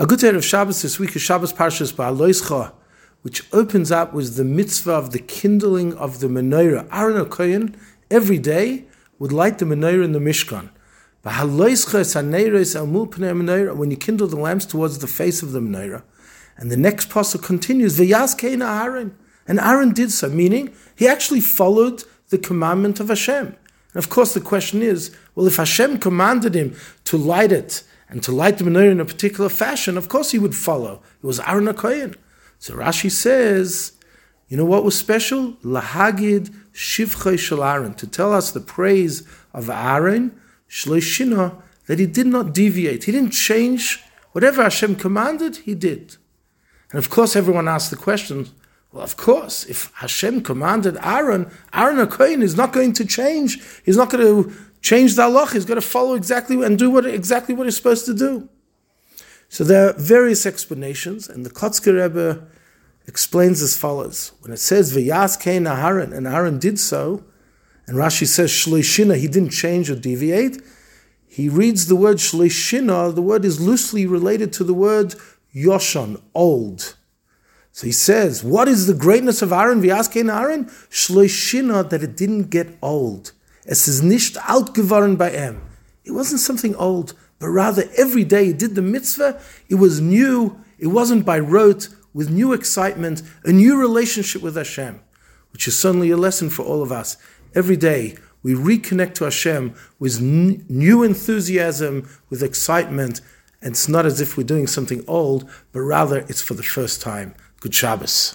A good day of Shabbos this week is Shabbos Parshas Ba'aloischa, which opens up with the mitzvah of the kindling of the menorah. Aaron HaKoyen every day would light the menorah in the Mishkan. When you kindle the lamps towards the face of the menorah. And the next pasuk continues, V'yaskein Aaron. And Aaron did so, meaning he actually followed the commandment of Hashem. And of course the question is, well, if Hashem commanded him to light it, and to light the menorah in a particular fashion, of course he would follow. It was Aaron HaKoyen. So Rashi says, you know what was special? Lahagid Shivchay Shel Aaron, to tell us the praise of Aaron, Shloishina, that he did not deviate. He didn't change. Whatever Hashem commanded, he did. And of course, everyone asked the question, well, of course, if Hashem commanded Aaron, Aaron HaKoyen is not going to change. He's not going to change the. He's got to follow exactly and do what exactly what he's supposed to do. So there are various explanations, and the Kotzker Rebbe explains as follows: When it says "V'yas kein Aharon," and Aaron did so, and Rashi says "Shloishina," he didn't change or deviate. He reads the word "Shloishina." The word is loosely related to the word "Yoshon," old. So he says, "What is the greatness of Aaron? V'yas kein Aaron, Shloishina, that it didn't get old." Es ist nicht alt geworden bei ihm. It wasn't something old, but rather every day he did the mitzvah, it was new, it wasn't by rote, with new excitement, a new relationship with Hashem, which is certainly a lesson for all of us. Every day we reconnect to Hashem with new enthusiasm, with excitement, and it's not as if we're doing something old, but rather it's for the first time. Good Shabbos.